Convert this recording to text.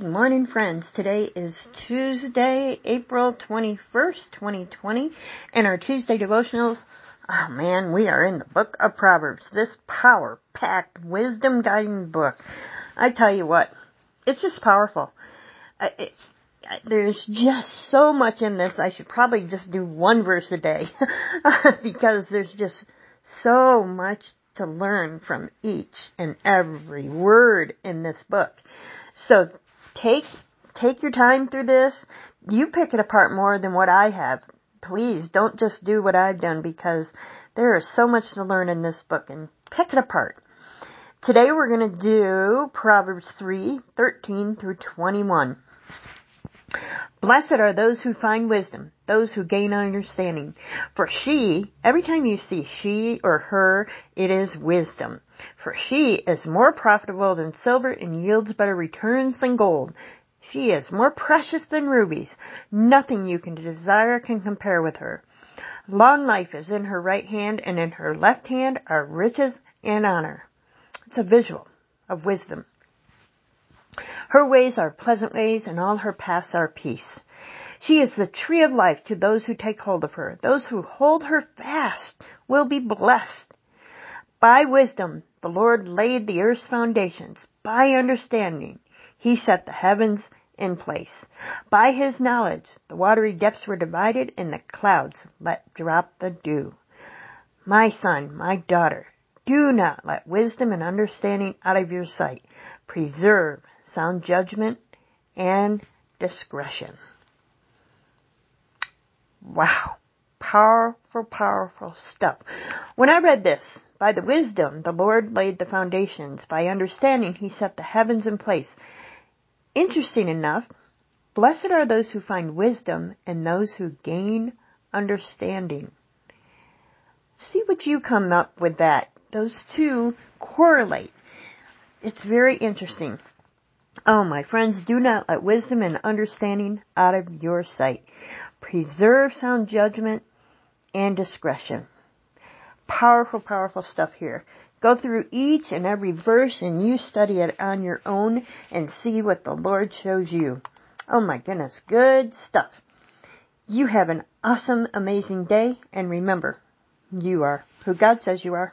Good morning, friends. Today is Tuesday, April 21st, 2020, and our Tuesday devotionals. Oh man, we are in the book of Proverbs, this power packed wisdom guiding book. I tell you what, it's just powerful. It, there's just so much in this, I should probably just do one verse a day because there's just so much to learn from each and every word in this book. So take, take your time through this. You pick it apart more than what I have. Please don't just do what I've done because there is so much to learn in this book and pick it apart. Today we're going to do Proverbs 3, 13 through 21. Blessed are those who find wisdom, those who gain understanding. For she, every time you see she or her, it is wisdom. For she is more profitable than silver and yields better returns than gold. She is more precious than rubies. Nothing you can desire can compare with her. Long life is in her right hand, and in her left hand are riches and honor. It's a visual of wisdom. Her ways are pleasant ways, and all her paths are peace. She is the tree of life to those who take hold of her. Those who hold her fast will be blessed. By wisdom, the Lord laid the earth's foundations. By understanding, he set the heavens in place. By his knowledge, the watery depths were divided and the clouds let drop the dew. My son, my daughter, do not let wisdom and understanding out of your sight. Preserve sound judgment, and discretion. Wow. Powerful, powerful stuff. When I read this, by the wisdom the Lord laid the foundations, by understanding he set the heavens in place. Interesting enough, blessed are those who find wisdom and those who gain understanding. See what you come up with that. Those two correlate. It's very interesting. Oh, my friends, do not let wisdom and understanding out of your sight. Preserve sound judgment and discretion. Powerful, powerful stuff here. Go through each and every verse and you study it on your own and see what the Lord shows you. Oh my goodness, good stuff. You have an awesome, amazing day and remember, you are who God says you are.